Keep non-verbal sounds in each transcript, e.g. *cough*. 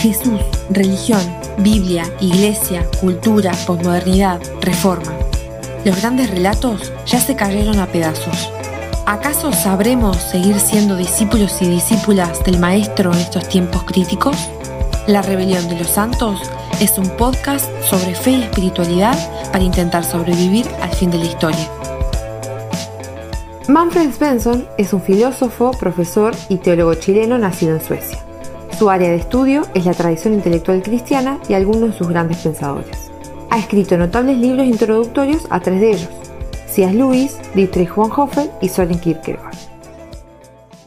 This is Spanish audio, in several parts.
Jesús, religión, Biblia, iglesia, cultura, posmodernidad, reforma. Los grandes relatos ya se cayeron a pedazos. ¿Acaso sabremos seguir siendo discípulos y discípulas del Maestro en estos tiempos críticos? La Rebelión de los Santos es un podcast sobre fe y espiritualidad para intentar sobrevivir al fin de la historia. Manfred Svensson es un filósofo, profesor y teólogo chileno nacido en Suecia. Su área de estudio es la tradición intelectual cristiana y algunos de sus grandes pensadores. Ha escrito notables libros introductorios a tres de ellos, C.S. Lewis, Dietrich Bonhoeffer y Soren Kierkegaard.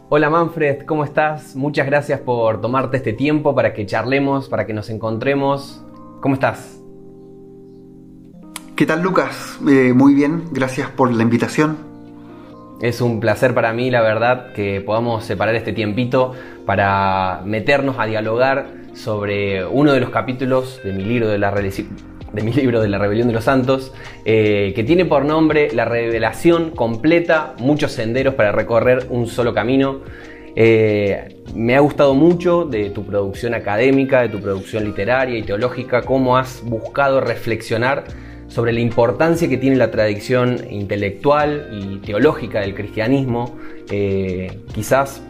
Hola Manfred, ¿cómo estás? Muchas gracias por tomarte este tiempo para que charlemos, para que nos encontremos. ¿Cómo estás? ¿Qué tal Lucas? Eh, muy bien, gracias por la invitación. Es un placer para mí, la verdad, que podamos separar este tiempito para meternos a dialogar sobre uno de los capítulos de mi libro de la, Rebelión de los Santos, eh, que tiene por nombre La revelación completa, muchos senderos para recorrer un solo camino. Eh, me ha gustado mucho de tu producción académica, de tu producción literaria y teológica, cómo has buscado reflexionar sobre la importancia que tiene la tradición intelectual y teológica del cristianismo, eh, quizás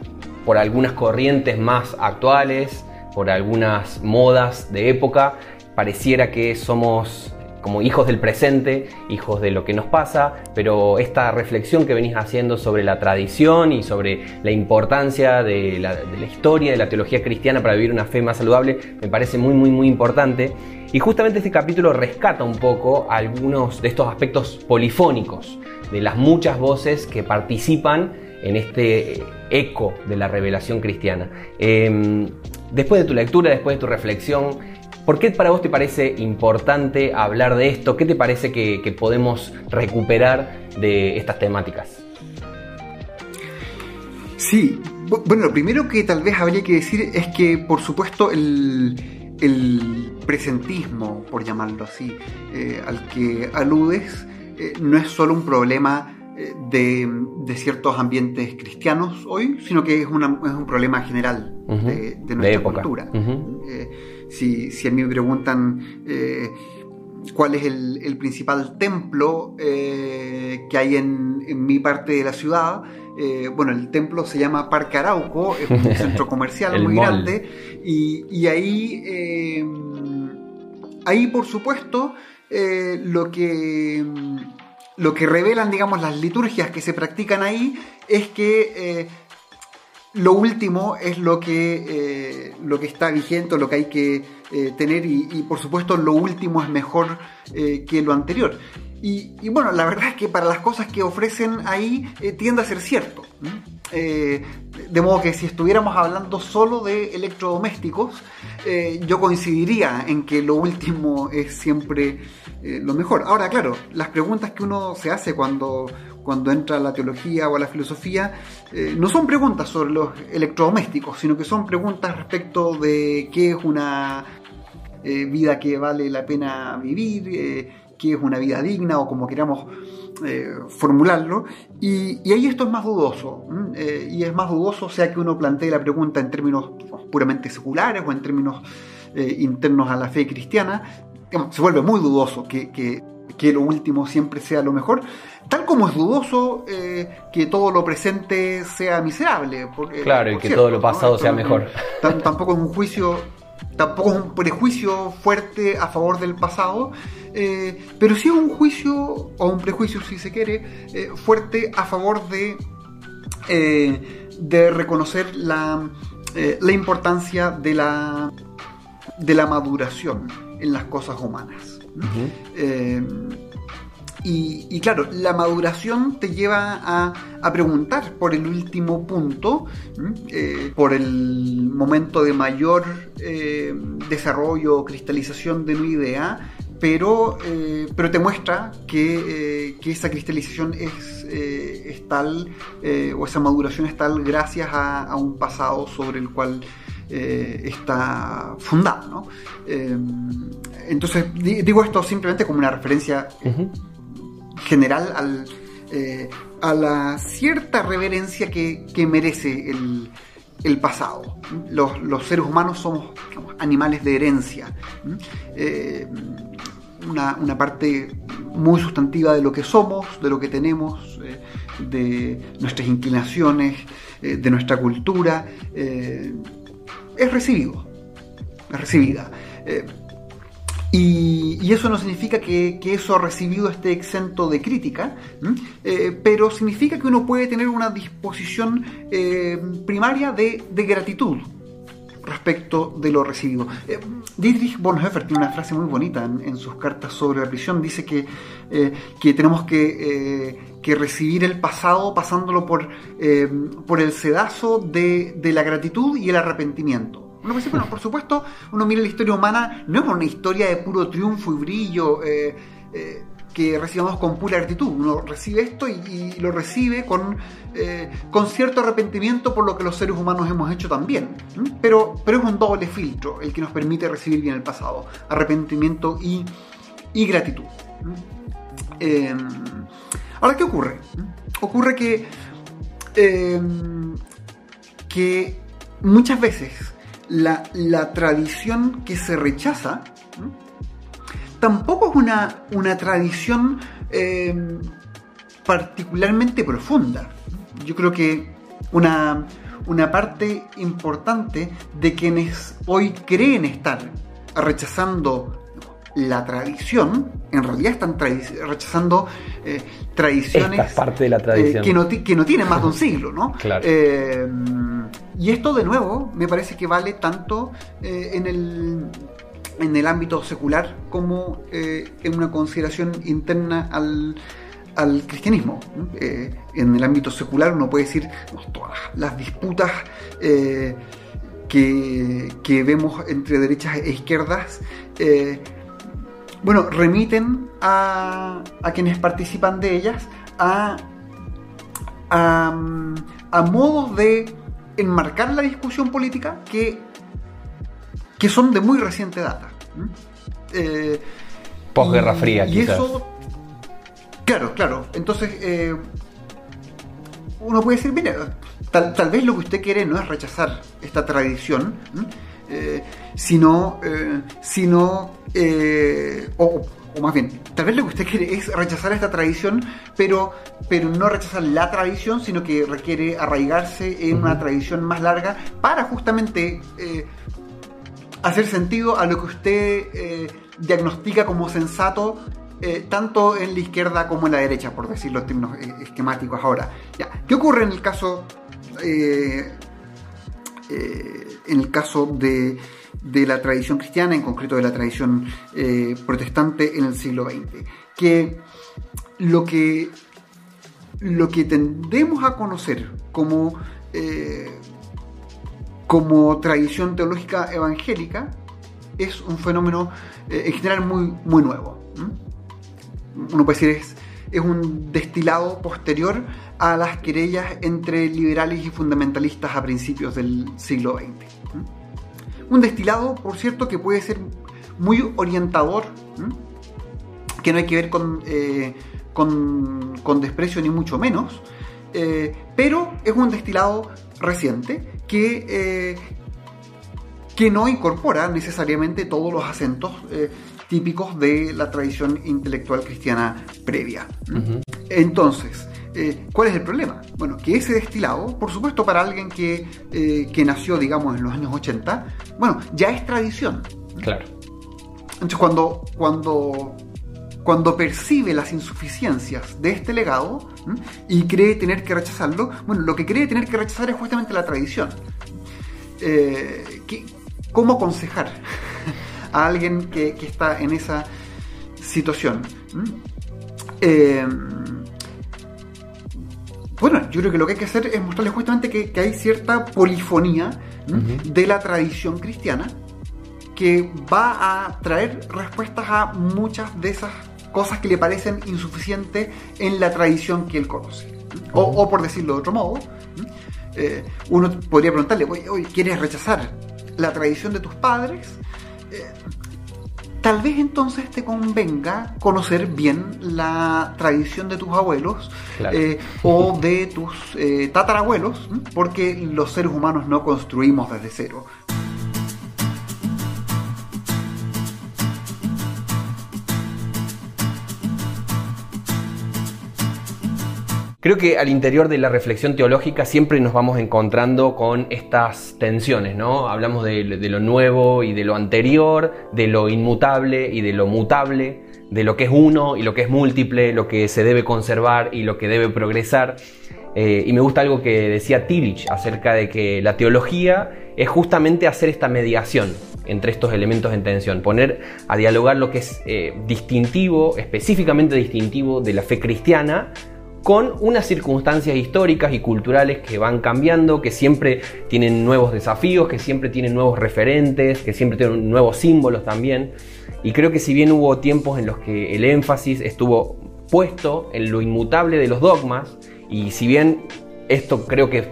por algunas corrientes más actuales, por algunas modas de época, pareciera que somos como hijos del presente, hijos de lo que nos pasa, pero esta reflexión que venís haciendo sobre la tradición y sobre la importancia de la, de la historia, de la teología cristiana para vivir una fe más saludable, me parece muy, muy, muy importante. Y justamente este capítulo rescata un poco algunos de estos aspectos polifónicos, de las muchas voces que participan en este eco de la revelación cristiana. Em, después de tu lectura, después de tu reflexión, ¿por qué para vos te parece importante hablar de esto? ¿Qué te parece que, que podemos recuperar de estas temáticas? Sí, bueno, lo primero que tal vez habría que decir es que, por supuesto, el, el presentismo, por llamarlo así, eh, al que aludes, eh, no es solo un problema eh, de, ciertos ambientes cristianos hoy, sino que es, un problema general de, nuestra cultura. si, a mí me preguntan cuál es el, principal templo que hay en, mi parte de la ciudad, bueno, el templo se llama Parque Arauco, es un *laughs* centro comercial muy grande y, ahí, eh, ahí, por supuesto, eh, lo que lo que revelan, digamos, las liturgias que se practican ahí es que eh, lo último es lo que, lo que está vigente, lo que hay que tener y, por supuesto lo último es mejor que lo anterior. Y, bueno, la verdad es que para las cosas que ofrecen ahí tiende a ser cierto. Eh, de modo que si estuviéramos hablando solo de electrodomésticos, eh, yo coincidiría en que lo último es siempre eh, lo mejor. Ahora, claro, las preguntas que uno se hace cuando, cuando entra a la teología o a la filosofía no son preguntas sobre los electrodomésticos, sino que son preguntas respecto de qué es una vida que vale la pena vivir, qué es una vida digna o como queramos eh, formularlo, y, ahí esto es más dudoso, eh, y es más dudoso sea que uno plantee la pregunta en términos puramente seculares o en términos eh, internos a la fe cristiana, se vuelve muy dudoso que, que, lo último siempre sea lo mejor, tal como es dudoso que todo lo presente sea miserable. claro, y que todo lo pasado sea mejor. Tampoco es un juicio tampoco es un prejuicio fuerte a favor del pasado, eh, pero sí es un juicio, o un prejuicio si se quiere, eh, fuerte a favor de, eh, de reconocer la, la, importancia de la, de la maduración en las cosas humanas. Y, claro, la maduración te lleva a, preguntar por el último punto, eh, por el momento de mayor eh, desarrollo o cristalización de una idea, pero, eh, pero te muestra que, esa cristalización es, es tal, o esa maduración es tal gracias a, un pasado sobre el cual está fundado. entonces, digo esto simplemente como una referencia general al, eh, a la cierta reverencia que, merece el, el pasado. Los, seres humanos somos animales de herencia. Eh, una, parte muy sustantiva de lo que somos, de lo que tenemos, eh, de nuestras inclinaciones, eh, de nuestra cultura, es recibido, es recibida. Y, eso no significa que, eso recibido esté exento de crítica, eh, pero significa que uno puede tener una disposición eh, primaria de, gratitud respecto de lo recibido. Eh, Dietrich Bonhoeffer tiene una frase muy bonita en, sus cartas sobre la prisión. Dice que, que tenemos que, que, recibir el pasado pasándolo por, por el sedazo de, de la gratitud y el arrepentimiento. Uno puede bueno, por supuesto, uno mira la historia humana, no es una historia de puro triunfo y brillo eh, eh, que recibamos con pura gratitud. Uno recibe esto y, lo recibe con, eh, con cierto arrepentimiento por lo que los seres humanos hemos hecho también. Pero, pero es un doble filtro el que nos permite recibir bien el pasado. Arrepentimiento y, y gratitud. Em, ahora, ¿qué ocurre? Ocurre que, em, que muchas veces la, tradición que se rechaza tampoco es una, una tradición em, particularmente profunda. Yo creo que una, una parte importante de quienes hoy creen estar rechazando la tradición, en realidad están rechazando eh, tradiciones parte de la tradición. Eh, que, no que, no, tienen más de un siglo, ¿no? *laughs* Claro. Y esto de nuevo me parece que vale tanto eh, en, el, en el ámbito secular como eh, en una consideración interna al, cristianismo. Eh, en el ámbito secular uno puede decir todas las disputas que, vemos entre derechas e izquierdas, bueno, remiten a, a, quienes participan de ellas a, a modos de enmarcar la discusión política que, que son de muy reciente data. Eh, Posguerra Fría, y eso, claro, claro. Entonces, eh, uno puede decir, mira, tal, tal, vez lo que usted quiere no es rechazar esta tradición, eh, sino, sino o, o más bien, tal vez lo que usted quiere es rechazar esta tradición, pero, pero no rechazar la tradición, sino que requiere arraigarse en una tradición más larga para justamente eh, hacer sentido a lo que usted eh, diagnostica como sensato, eh, tanto en la izquierda como en la derecha, por decirlo en términos esquemáticos ahora. Ya. ¿Qué ocurre en el caso, en el caso de de la tradición cristiana, en concreto de la tradición eh, protestante en el siglo XX. Que lo que, lo que tendemos a conocer como, eh, como tradición teológica evangélica es un fenómeno eh, en general muy, muy nuevo. Uno puede decir es, es un destilado posterior a las querellas entre liberales y fundamentalistas a principios del siglo XX. Un destilado, por cierto, que puede ser muy orientador, que no hay que ver con, eh, con, desprecio ni mucho menos, eh, pero es un destilado reciente que, eh, que no incorpora necesariamente todos los acentos típicos de la tradición intelectual cristiana previa. Entonces, eh, ¿Cuál es el problema? Bueno, que ese destilado, por supuesto para alguien que, eh, que nació, digamos, en los años 80, bueno, ya es tradición. Claro. Entonces cuando, cuando, cuando percibe las insuficiencias de este legado y cree tener que rechazarlo, bueno, lo que cree tener que rechazar es justamente la tradición. Eh, ¿Cómo aconsejar *laughs* a alguien que, que, está en esa situación? Eh, bueno, yo creo que lo que hay que hacer es mostrarle justamente que, hay cierta polifonía de la tradición cristiana que va a traer respuestas a muchas de esas cosas que le parecen insuficientes en la tradición que él conoce. o, por decirlo de otro modo, eh, uno podría preguntarle, oye, ¿quieres rechazar la tradición de tus padres? Eh, tal vez entonces te convenga conocer bien la tradición de tus abuelos eh, o de tus eh, tatarabuelos, porque los seres humanos no construimos desde cero. Creo que al interior de la reflexión teológica siempre nos vamos encontrando con estas tensiones, ¿no? Hablamos de, lo nuevo y de lo anterior, de lo inmutable y de lo mutable, de lo que es uno y lo que es múltiple, lo que se debe conservar y lo que debe progresar. Eh, y me gusta algo que decía Tillich acerca de que la teología es justamente hacer esta mediación entre estos elementos en tensión, poner a dialogar lo que es eh, distintivo, específicamente distintivo de la fe cristiana, con unas circunstancias históricas y culturales que van cambiando, que siempre tienen nuevos desafíos, que siempre tienen nuevos referentes, que siempre tienen nuevos símbolos también. Y creo que si bien hubo tiempos en los que el énfasis estuvo puesto en lo inmutable de los dogmas, y si bien esto creo que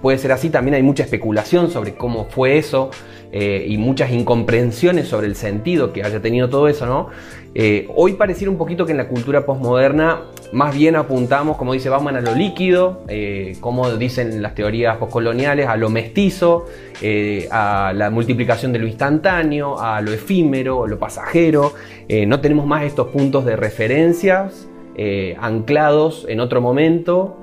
puede ser así, también hay mucha especulación sobre cómo fue eso, eh, y muchas incomprensiones sobre el sentido que haya tenido todo eso, ¿no? Eh, hoy pareciera un poquito que en la cultura postmoderna más bien apuntamos, como dice Bauman, a lo líquido, eh, como dicen las teorías postcoloniales, a lo mestizo, a la multiplicación de lo instantáneo, a lo efímero, a lo pasajero. no tenemos más estos puntos de referencias anclados en otro momento,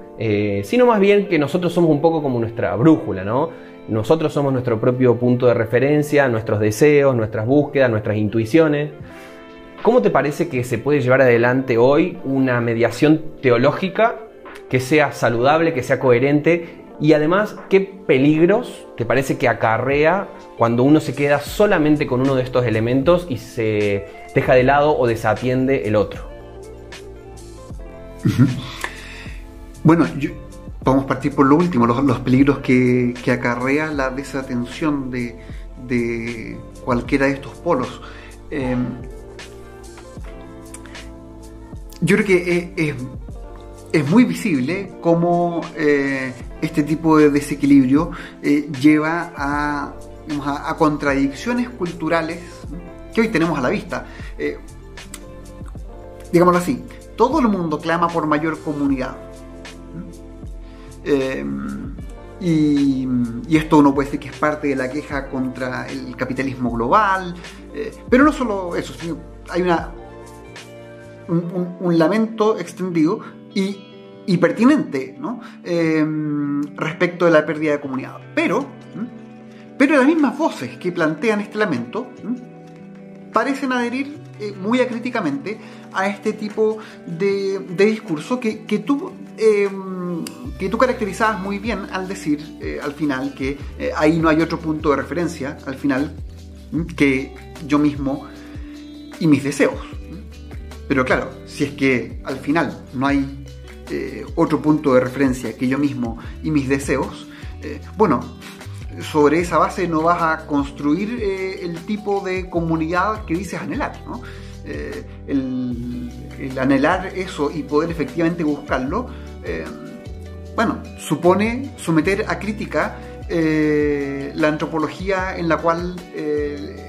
sino más bien que nosotros somos un poco como nuestra brújula, ¿no? Nosotros somos nuestro propio punto de referencia, nuestros deseos, nuestras búsquedas, nuestras intuiciones. ¿Cómo te parece que se puede llevar adelante hoy una mediación teológica que sea saludable, que sea coherente y además qué peligros te parece que acarrea cuando uno se queda solamente con uno de estos elementos y se deja de lado o desatiende el otro? Bueno, yo, Vamos a partir por lo último, los, peligros que, acarrea la desatención de, cualquiera de estos polos. Em, yo creo que es, muy visible cómo eh, este tipo de desequilibrio eh, lleva a, a, contradicciones culturales que hoy tenemos a la vista. Eh, digámoslo así, todo el mundo clama por mayor comunidad Em, y, esto uno puede decir que es parte de la queja contra el capitalismo global, pero no solo eso, sino hay una, un, lamento extendido y, pertinente em, respecto de la pérdida de comunidad. Pero, pero las mismas voces que plantean este lamento parecen adherir eh, muy acríticamente a este tipo de, discurso que, que tú em, que tú caracterizabas muy bien al decir eh, al final que eh, ahí no hay otro punto de referencia al final que yo mismo y mis deseos. Pero claro, si es que al final no hay eh, otro punto de referencia que yo mismo y mis deseos, bueno, sobre esa base no vas a construir el tipo de comunidad que dices anhelar. ¿no? el, el, anhelar eso y poder efectivamente buscarlo bueno, supone someter a crítica eh, la antropología en la cual eh,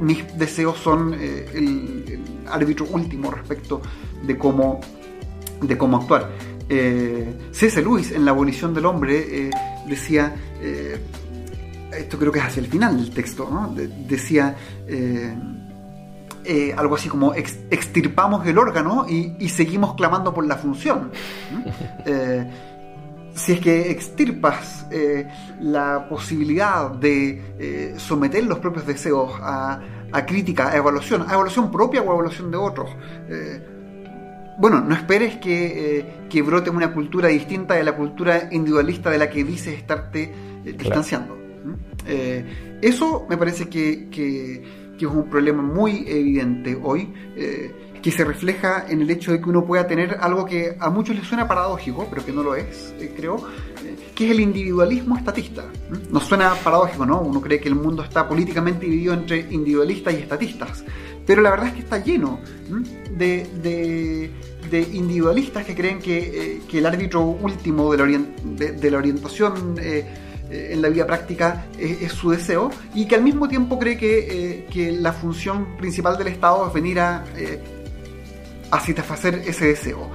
mis deseos son eh, el, árbitro último respecto de cómo, de cómo actuar. C.S. Lewis en La abolición del hombre decía, esto creo que es hacia el final del texto, ¿no? decía... algo así como extirpamos el órgano y, seguimos clamando por la función *laughs* si es que extirpas eh, la posibilidad de eh, someter los propios deseos a, crítica, a evaluación, a evaluación propia o a evaluación de otros, eh, bueno, no esperes que, brote una cultura distinta de la cultura individualista de la que dices estarte distanciando. eso me parece que, que, es un problema muy evidente hoy que se refleja en el hecho de que uno pueda tener algo que a muchos les suena paradójico, pero que no lo es, eh, creo, eh, que es el individualismo estatista. Nos suena paradójico, ¿no? Uno cree que el mundo está políticamente dividido entre individualistas y estatistas, pero la verdad es que está lleno de, individualistas que creen que, eh, el árbitro último de la, orientación en la vida práctica es, su deseo y que al mismo tiempo cree que, que la función principal del Estado es venir a, a satisfacer ese deseo.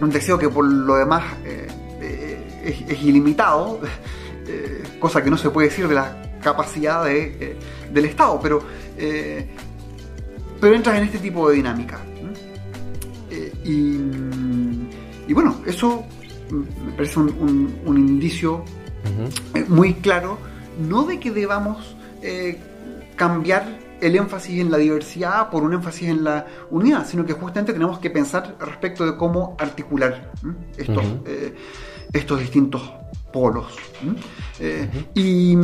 un deseo que por lo demás es, ilimitado, *laughs* cosa que no se puede decir de la capacidad de, del Estado, pero, pero entras en este tipo de dinámica. y, bueno, eso me parece un, indicio eh, muy claro, no de que debamos eh, cambiar el énfasis en la diversidad por un énfasis en la unidad, sino que justamente tenemos que pensar respecto de cómo articular estos, eh, estos distintos polos. y,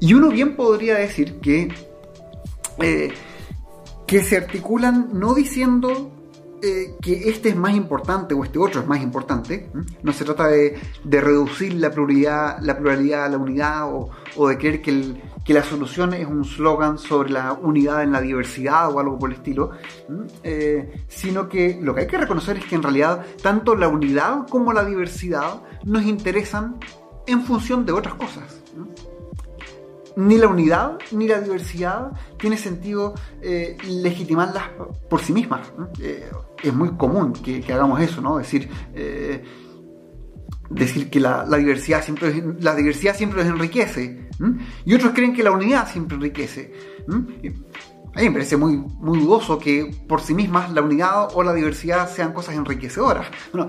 y, uno bien podría decir que, que se articulan no diciendo eh, que este es más importante o este otro es más importante. No se trata de, reducir la pluralidad, la pluralidad a la unidad o, de creer que, la solución es un slogan sobre la unidad en la diversidad o algo por el estilo, eh, sino que lo que hay que reconocer es que en realidad tanto la unidad como la diversidad nos interesan en función de otras cosas ni la unidad ni la diversidad tiene sentido eh, legitimarlas por sí mismas. Es muy común que, hagamos eso, ¿no? Decir, eh, decir que la, diversidad siempre, la diversidad siempre enriquece. Y otros creen que la unidad siempre enriquece. A mí me parece muy, dudoso que por sí mismas la unidad o la diversidad sean cosas enriquecedoras. Bueno,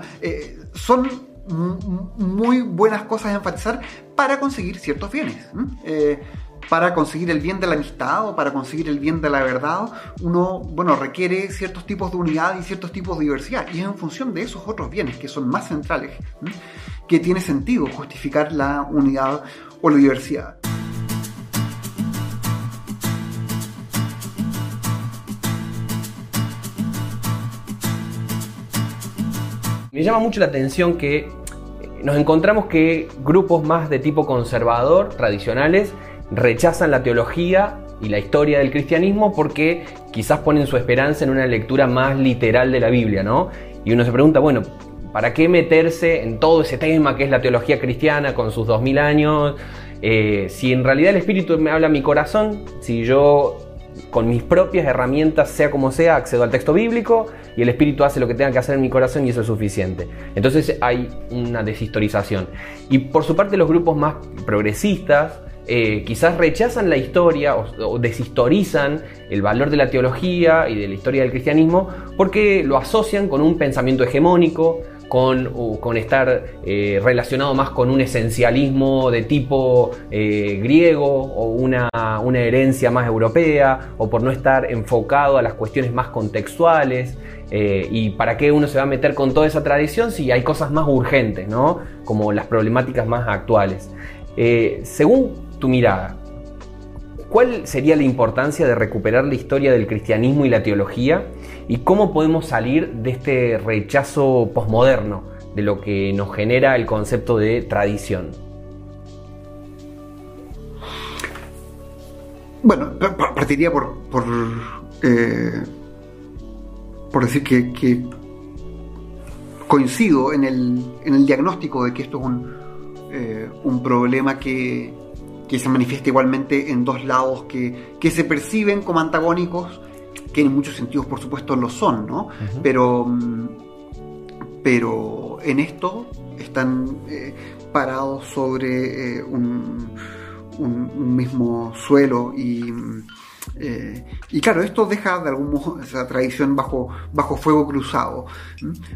son muy buenas cosas a enfatizar para conseguir ciertos bienes. Eh, para conseguir el bien de la amistad o para conseguir el bien de la verdad, uno bueno, requiere ciertos tipos de unidad y ciertos tipos de diversidad. Y es en función de esos otros bienes que son más centrales que tiene sentido justificar la unidad o la diversidad. Me llama mucho la atención que nos encontramos que grupos más de tipo conservador, tradicionales, rechazan la teología y la historia del cristianismo porque quizás ponen su esperanza en una lectura más literal de la Biblia, ¿no? Y uno se pregunta, bueno, ¿para qué meterse en todo ese tema que es la teología cristiana con sus 2000 años? Eh, si en realidad el Espíritu me habla a mi corazón, si yo con mis propias herramientas, sea como sea, accedo al texto bíblico y el Espíritu hace lo que tenga que hacer en mi corazón y eso es suficiente. Entonces hay una deshistorización. Y por su parte los grupos más progresistas, eh, quizás rechazan la historia o, deshistorizan el valor de la teología y de la historia del cristianismo porque lo asocian con un pensamiento hegemónico, con, con estar eh, relacionado más con un esencialismo de tipo eh, griego o una, una, herencia más europea, o por no estar enfocado a las cuestiones más contextuales. Y para qué uno se va a meter con toda esa tradición si hay cosas más urgentes, ¿no? como las problemáticas más actuales. según tu mirada, ¿Cuál sería la importancia de recuperar la historia del cristianismo y la teología? ¿Y cómo podemos salir de este rechazo posmoderno de lo que nos genera el concepto de tradición? Bueno, partiría por, por, eh, decir que, coincido en el, diagnóstico de que esto es un, eh, un problema que, que se manifiesta igualmente en dos lados que, se perciben como antagónicos, que en muchos sentidos por supuesto lo son, ¿no? pero, mm, pero en esto están eh, parados sobre eh, un, mismo suelo y, eh, y claro, esto deja de algún modo *laughs* esa tradición bajo, bajo fuego cruzado.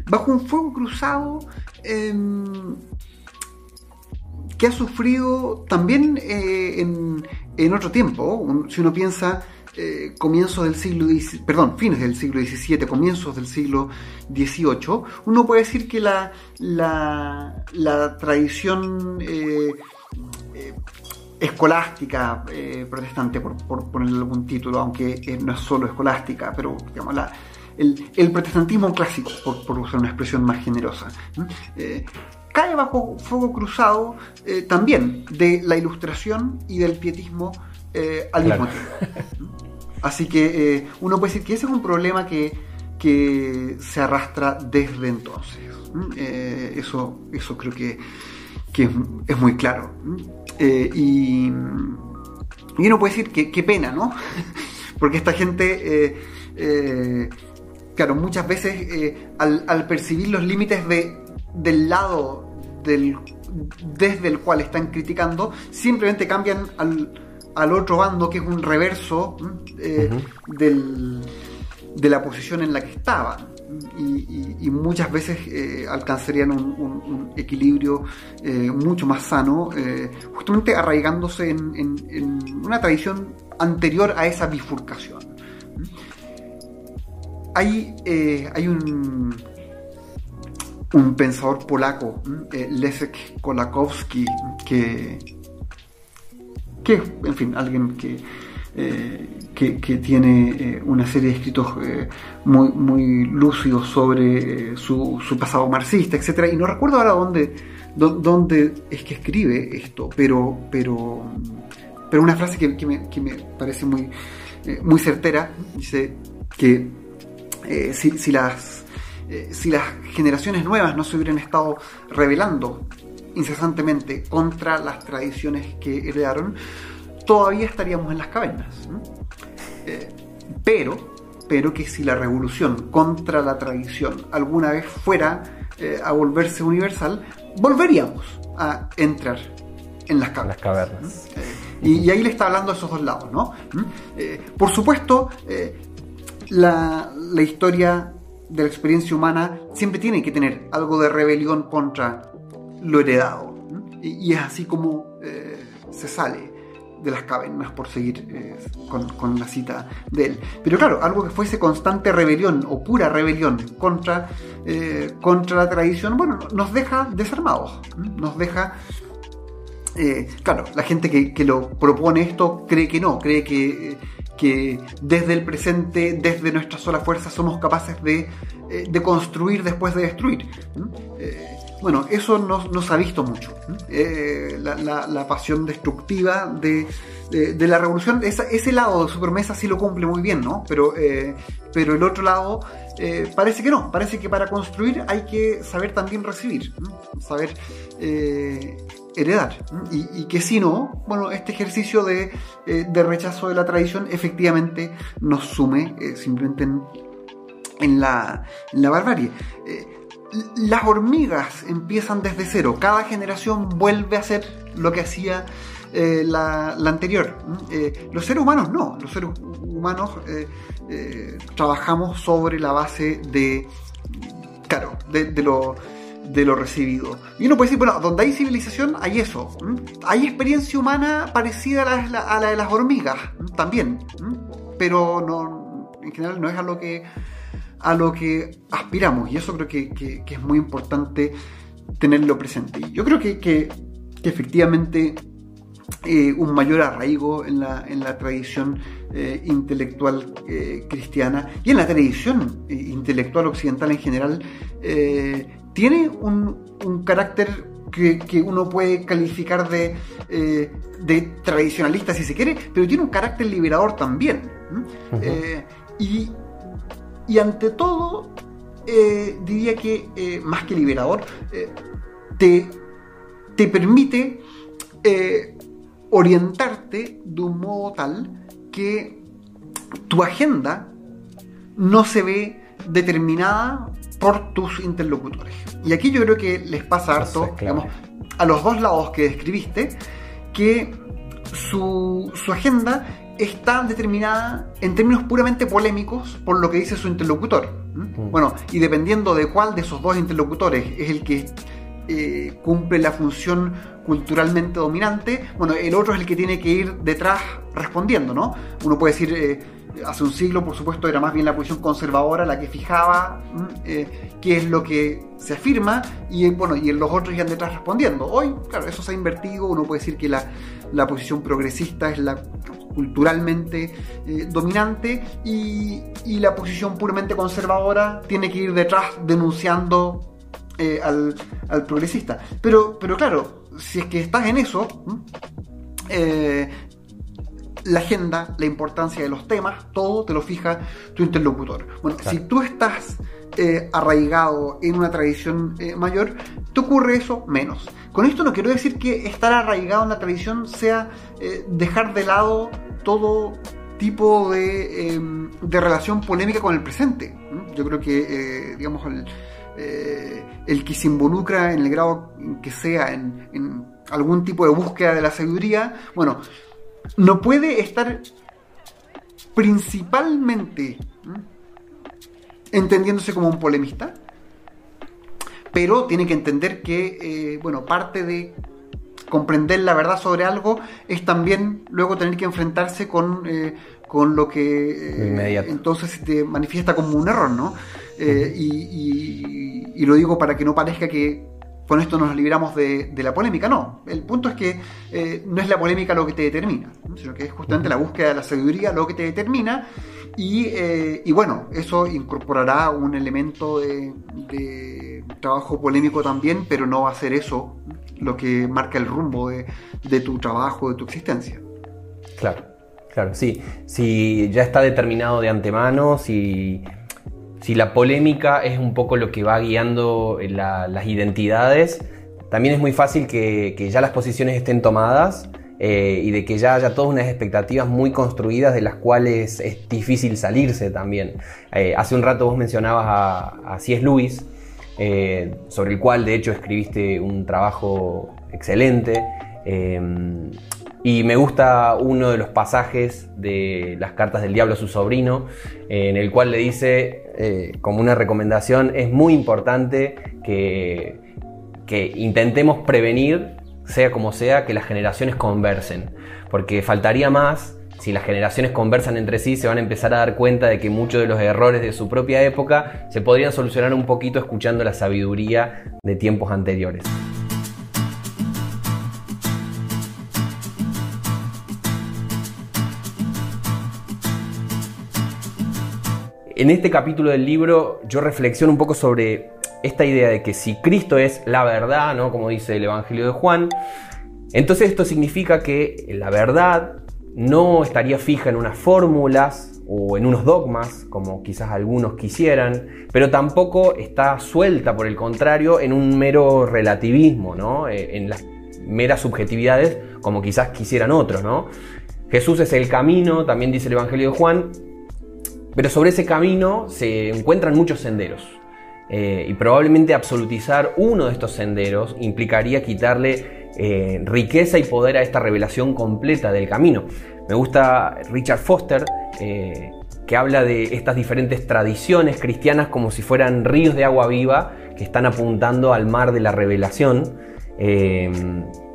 Bajo un fuego cruzado em, que ha sufrido también eh, en, otro tiempo. Si uno piensa eh, comienzos del siglo perdón, fines del siglo XVII, comienzos del siglo XVIII, uno puede decir que la, la, tradición eh, escolástica protestante, por, ponerle algún título, aunque no es solo escolástica, pero digamos el, protestantismo clásico, por, usar una expresión más generosa, cae bajo fuego cruzado eh, también de la ilustración y del pietismo eh, al mismo tiempo. Así que eh, uno puede decir que ese es un problema que, se arrastra desde entonces. eso, eso creo que, que es, muy claro. y, y, uno puede decir que qué pena, ¿no? *laughs* Porque esta gente, claro, muchas veces al, percibir los límites de, del lado del, desde el cual están criticando, simplemente cambian al, al otro bando, que es un reverso eh, del, de la posición en la que estaban. Y, muchas veces eh, alcanzarían un, equilibrio eh, mucho más sano, justamente arraigándose en, en, una tradición anterior a esa bifurcación. Hay, hay un, un pensador polaco, Leszek Kolakowski, que, que, en fin, alguien que, eh, que, tiene eh, una serie de escritos eh, muy, muy lúcidos sobre su, pasado marxista, etc. Y no recuerdo ahora dónde, dónde es que escribe esto, pero, pero, pero una frase que, me, parece muy, muy certera, dice que si, si, las, si las generaciones nuevas no se hubieran estado revelando incesantemente contra las tradiciones que heredaron, todavía estaríamos en las cavernas. Eh, pero, pero que si la revolución contra la tradición alguna vez fuera eh, a volverse universal, volveríamos a entrar en las cavernas. Eh, y, ahí le está hablando a esos dos lados, ¿no? por supuesto, la, la historia de la experiencia humana siempre tiene que tener algo de rebelión contra lo heredado. Y, es así como eh, se sale de las cavernas, por seguir eh, con, la cita de él. Pero claro, algo que fuese constante rebelión o pura rebelión contra, eh, contra la tradición, bueno, nos deja desarmados, nos deja... claro, la gente que, lo propone esto cree que no, cree que, que desde el presente, desde nuestra sola fuerza, somos capaces de, de construir después de destruir. Bueno, eso no, se ha visto mucho. Eh, la, pasión destructiva de, la revolución, ese lado de su promesa sí lo cumple muy bien, ¿no? Pero, eh, pero el otro lado eh, parece que no. Parece que para construir hay que saber también recibir, saber heredar. Y, que si no, bueno, este ejercicio de, rechazo de la tradición efectivamente nos sume simplemente en, la, en la barbarie las hormigas empiezan desde cero. Cada generación vuelve a hacer lo que hacía eh, la, anterior. Eh, los seres humanos no. Los seres humanos eh, trabajamos sobre la base de, claro, de, lo, de lo recibido. Y uno puede decir, bueno, donde hay civilización hay eso. Hay experiencia humana parecida a la, a la de las hormigas también. Pero no, en general no es a lo que a lo que aspiramos y eso creo que, es muy importante tenerlo presente. Yo creo que, efectivamente eh, un mayor arraigo en la, en la tradición eh, intelectual eh, cristiana y en la tradición intelectual occidental en general tiene un, carácter que, uno puede calificar de, de, tradicionalista si se quiere, pero tiene un carácter liberador también. y, y ante todo, eh, diría que eh, más que liberador, eh, te, te, permite orientarte de un modo tal que tu agenda no se ve determinada por tus interlocutores. Y aquí yo creo que les pasa harto, digamos, a los dos lados que describiste, que su, su agenda está determinada en términos puramente polémicos por lo que dice su interlocutor. Mm. Bueno, y dependiendo de cuál de esos dos interlocutores es el que eh, cumple la función culturalmente dominante, bueno, el otro es el que tiene que ir detrás respondiendo, ¿no? Uno puede decir, eh, hace un siglo, por supuesto, era más bien la posición conservadora la que fijaba eh, qué es lo que se afirma y, bueno, y los otros iban detrás respondiendo. Hoy, claro, eso se ha invertido, uno puede decir que la, la posición progresista es la culturalmente eh, dominante y, la posición puramente conservadora tiene que ir detrás denunciando eh, al, progresista. Pero, pero claro, si es que estás en eso, eh, la agenda, la importancia de los temas, todo te lo fija tu interlocutor. Bueno, si tú estás eh, arraigado en una tradición eh, mayor, te ocurre eso menos. Con esto no quiero decir que estar arraigado en la tradición sea eh, dejar de lado todo tipo de, em, de, relación polémica con el presente. Yo creo que, digamos, el, el, que se involucra en el grado que sea en, en algún tipo de búsqueda de la sabiduría, bueno, no puede estar principalmente entendiéndose como un polemista, pero tiene que entender que, eh, bueno, parte de comprender la verdad sobre algo es también luego tener que enfrentarse con, eh, con lo que eh, entonces se te manifiesta como un error, ¿no? y, lo digo para que no parezca que con esto nos libramos de, la polémica. No, el punto es que eh, no es la polémica lo que te determina, sino que es justamente la búsqueda de la sabiduría lo que te determina. Y, eh, bueno, eso incorporará un elemento de, trabajo polémico también, pero no va a ser eso lo que marca el rumbo de, de tu trabajo, de tu existencia. Claro, claro, sí. Si ya está determinado de antemano, si si la polémica es un poco lo que va guiando las identidades, también es muy fácil que, ya las posiciones estén tomadas eh, y de que ya haya todas unas expectativas muy construidas de las cuales es difícil salirse también. Eh, hace un rato vos mencionabas a, a C.S. Lewis, eh, sobre el cual de hecho escribiste un trabajo excelente. Y me gusta uno de los pasajes de las cartas del diablo a su sobrino, en el cual le dice, eh, como una recomendación, es muy importante que, que intentemos prevenir, sea como sea, que las generaciones conversen. Porque faltaría más si las generaciones conversan entre sí, se van a empezar a dar cuenta de que muchos de los errores de su propia época se podrían solucionar un poquito escuchando la sabiduría de tiempos anteriores. En este capítulo del libro yo reflexiono un poco sobre esta idea de que si Cristo es la verdad, ¿no? como dice el Evangelio de Juan, entonces esto significa que la verdad no estaría fija en unas fórmulas o en unos dogmas, como quizás algunos quisieran, pero tampoco está suelta, por el contrario, en un mero relativismo, ¿no? Eh, en las meras subjetividades, como quizás quisieran otros. ¿no? Jesús es el camino, también dice el Evangelio de Juan, pero sobre ese camino se encuentran muchos senderos. Eh, y probablemente absolutizar uno de estos senderos implicaría quitarle eh, riqueza y poder a esta revelación completa del camino. Me gusta Richard Foster, eh, que habla de estas diferentes tradiciones cristianas como si fueran ríos de agua viva que están apuntando al mar de la revelación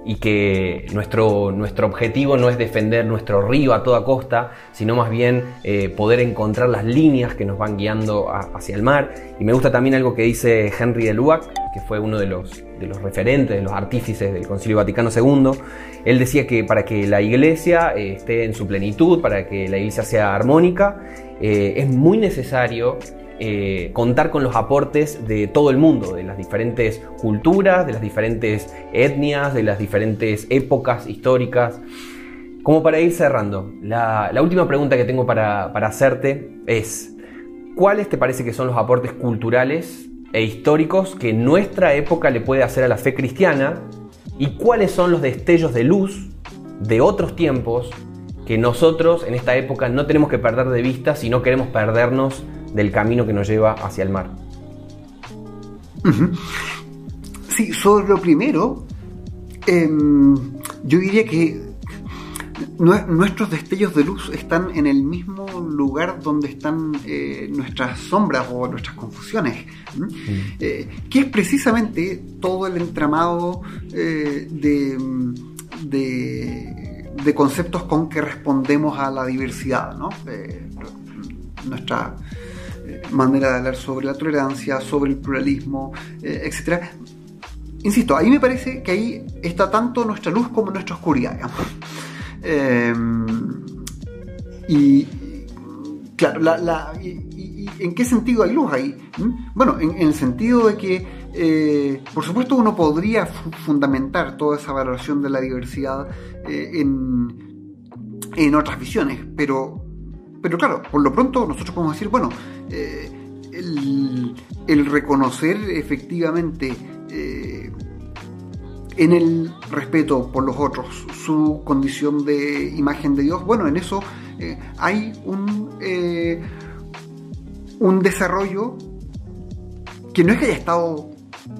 y que nuestro, nuestro objetivo no es defender nuestro río a toda costa, sino más bien eh, poder encontrar las líneas que nos van guiando hacia el mar. Y me gusta también algo que dice Henry de Lubac, que fue uno de los, de los referentes, de los artífices del Concilio Vaticano II. Él decía que para que la iglesia eh, esté en su plenitud, para que la iglesia sea armónica, eh, es muy necesario eh, contar con los aportes de todo el mundo, de las diferentes culturas, de las diferentes etnias, de las diferentes épocas históricas. Como para ir cerrando, la, última pregunta que tengo para, hacerte es, ¿cuáles te parece que son los aportes culturales e históricos que nuestra época le puede hacer a la fe cristiana? ¿Y cuáles son los destellos de luz de otros tiempos que nosotros en esta época no tenemos que perder de vista si no queremos perdernos del camino que nos lleva hacia el mar. Sí, sobre lo primero, em, yo diría que nuestros destellos de luz están en el mismo lugar donde están eh, nuestras sombras o nuestras confusiones, eh, que es precisamente todo el entramado eh, de, de, conceptos con que respondemos a la diversidad, ¿no? nuestra manera de hablar sobre la tolerancia, sobre el pluralismo, eh, etc. Insisto, ahí me parece que ahí está tanto nuestra luz como nuestra oscuridad. Em, y claro, ¿en qué sentido hay luz ahí? ¿Mm? Bueno, en, el sentido de que, eh, por supuesto, uno podría fundamentar toda esa valoración de la diversidad eh, en, en otras visiones, pero pero claro, por lo pronto nosotros podemos decir, bueno, eh, el, reconocer efectivamente eh, en el respeto por los otros su condición de imagen de Dios, bueno, en eso eh, hay un, un desarrollo que no es que haya estado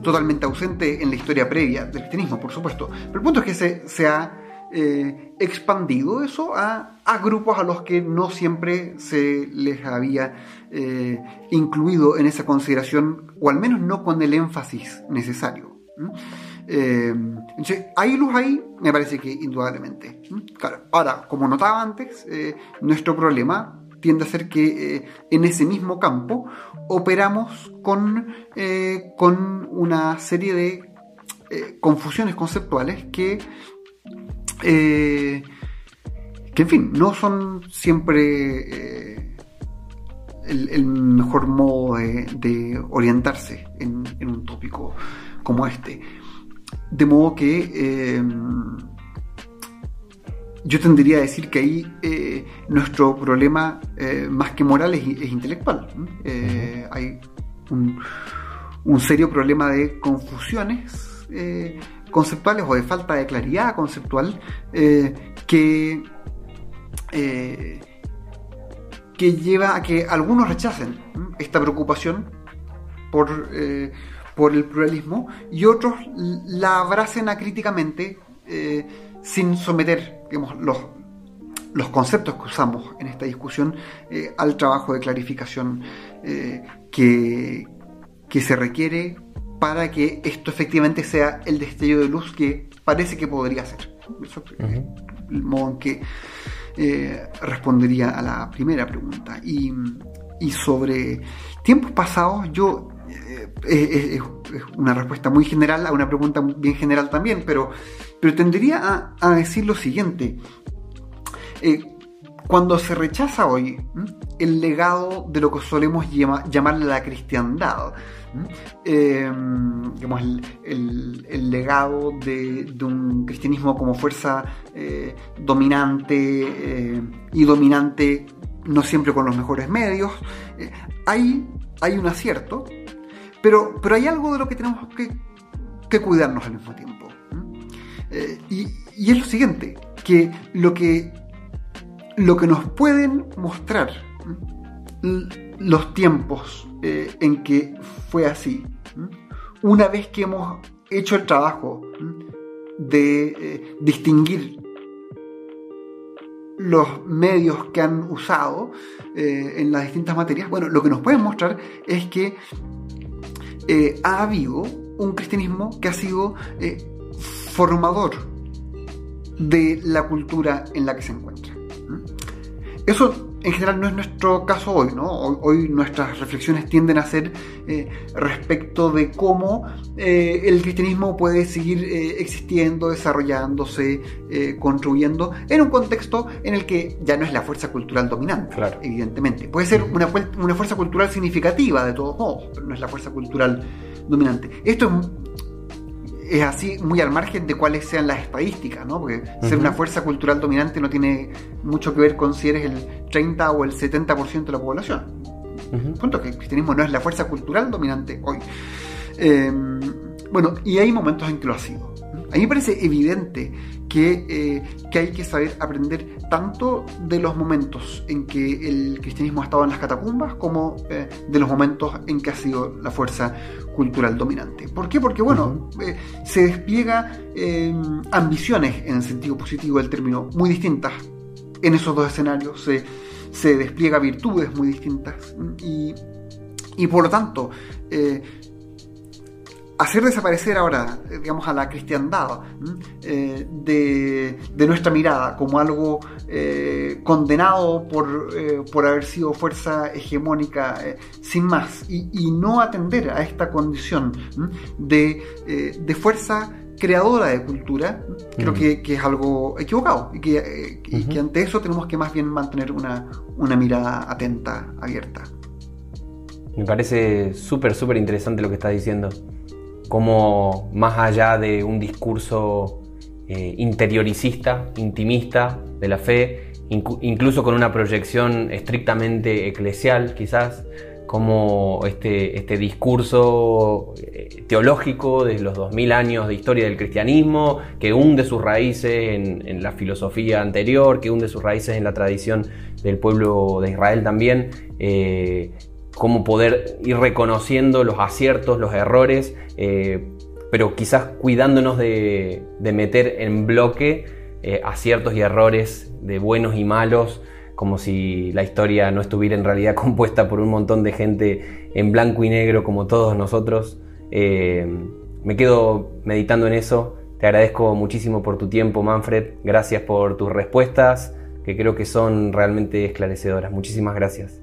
totalmente ausente en la historia previa del cristianismo, por supuesto, pero el punto es que se, se ha eh, expandido eso a, grupos a los que no siempre se les había eh, incluido en esa consideración, o al menos no con el énfasis necesario. Eh, hay luz ahí, me parece que indudablemente. ahora, como notaba antes, nuestro problema tiende a ser que en ese mismo campo operamos con, con una serie de confusiones conceptuales que eh, que en fin, no son siempre eh, el, mejor modo de, orientarse en, un tópico como este. De modo que eh, yo tendría a decir que ahí nuestro problema más que moral es, intelectual. hay un, un, serio problema de confusiones conceptuales o de falta de claridad conceptual eh, que, eh, que lleva a que algunos rechacen esta preocupación por, eh, por el pluralismo y otros la abracen acríticamente sin someter los, los conceptos que usamos en esta discusión al trabajo de clarificación que, que se requiere para que esto efectivamente sea el destello de luz que parece que podría ser. Eso es el modo en que eh, respondería a la primera pregunta. Y, sobre tiempos pasados, yo eh, es, una respuesta muy general a una pregunta bien general también, pero, pero tendería a, decir lo siguiente. Eh, cuando se rechaza hoy el legado de lo que solemos llamar la cristiandad, eh, el, legado de, un cristianismo como fuerza eh, dominante eh, y dominante no siempre con los mejores medios. hay, hay un acierto, pero, pero hay algo de lo que tenemos que, cuidarnos al mismo tiempo. Y, y, es lo siguiente, que lo que, lo que nos pueden mostrar los tiempos eh, en que fue así. Una vez que hemos hecho el trabajo de eh, distinguir los medios que han usado eh, en las distintas materias, bueno, lo que nos pueden mostrar es que ha habido un cristianismo que ha sido formador de la cultura en la que se encuentra. Eso en general no es nuestro caso hoy, ¿no? Hoy, nuestras reflexiones tienden a ser eh, respecto de cómo eh, el cristianismo puede seguir eh, existiendo, desarrollándose, construyendo en un contexto en el que ya no es la fuerza cultural dominante, evidentemente. Puede ser una, una fuerza cultural significativa de todos modos, pero no es la fuerza cultural dominante. Esto es es así muy al margen de cuáles sean las estadísticas, ¿no? Porque ser una fuerza cultural dominante no tiene mucho que ver con si eres el 30 o el 70% de la población. Punto que el cristianismo no es la fuerza cultural dominante hoy. Em, bueno, y hay momentos en que lo ha sido. A mí me parece evidente que, eh, que, hay que saber aprender tanto de los momentos en que el cristianismo ha estado en las catacumbas como eh, de los momentos en que ha sido la fuerza cultural dominante. ¿Por qué? Porque, bueno, eh, se despliega ambiciones en el sentido positivo del término muy distintas en esos dos escenarios, se, se despliega virtudes muy distintas y, y por lo tanto hacer desaparecer ahora, eh, digamos, a la cristiandad eh, de, nuestra mirada como algo eh, condenado por, por, haber sido fuerza hegemónica sin más y, no atender a esta condición de, de, fuerza creadora de cultura, creo que, es algo equivocado y, que, que, ante eso tenemos que más bien mantener una, una mirada atenta, abierta. Me parece súper, súper interesante lo que estás diciendo como más allá de un discurso eh, interioricista, intimista de la fe, incluso con una proyección estrictamente eclesial quizás, cómo este, este discurso eh, teológico de los 2000 años de historia del cristianismo, que hunde sus raíces en, la filosofía anterior, que hunde sus raíces en la tradición del pueblo de Israel también, eh, cómo poder ir reconociendo los aciertos, los errores, eh, pero quizás cuidándonos de, meter en bloque aciertos y errores de buenos y malos, como si la historia no estuviera en realidad *laughs* compuesta por un montón de gente en blanco y negro como todos nosotros. Eh, me quedo meditando en eso. Te agradezco muchísimo por tu tiempo, Manfred. Gracias por tus respuestas, que creo que son realmente esclarecedoras. Muchísimas gracias.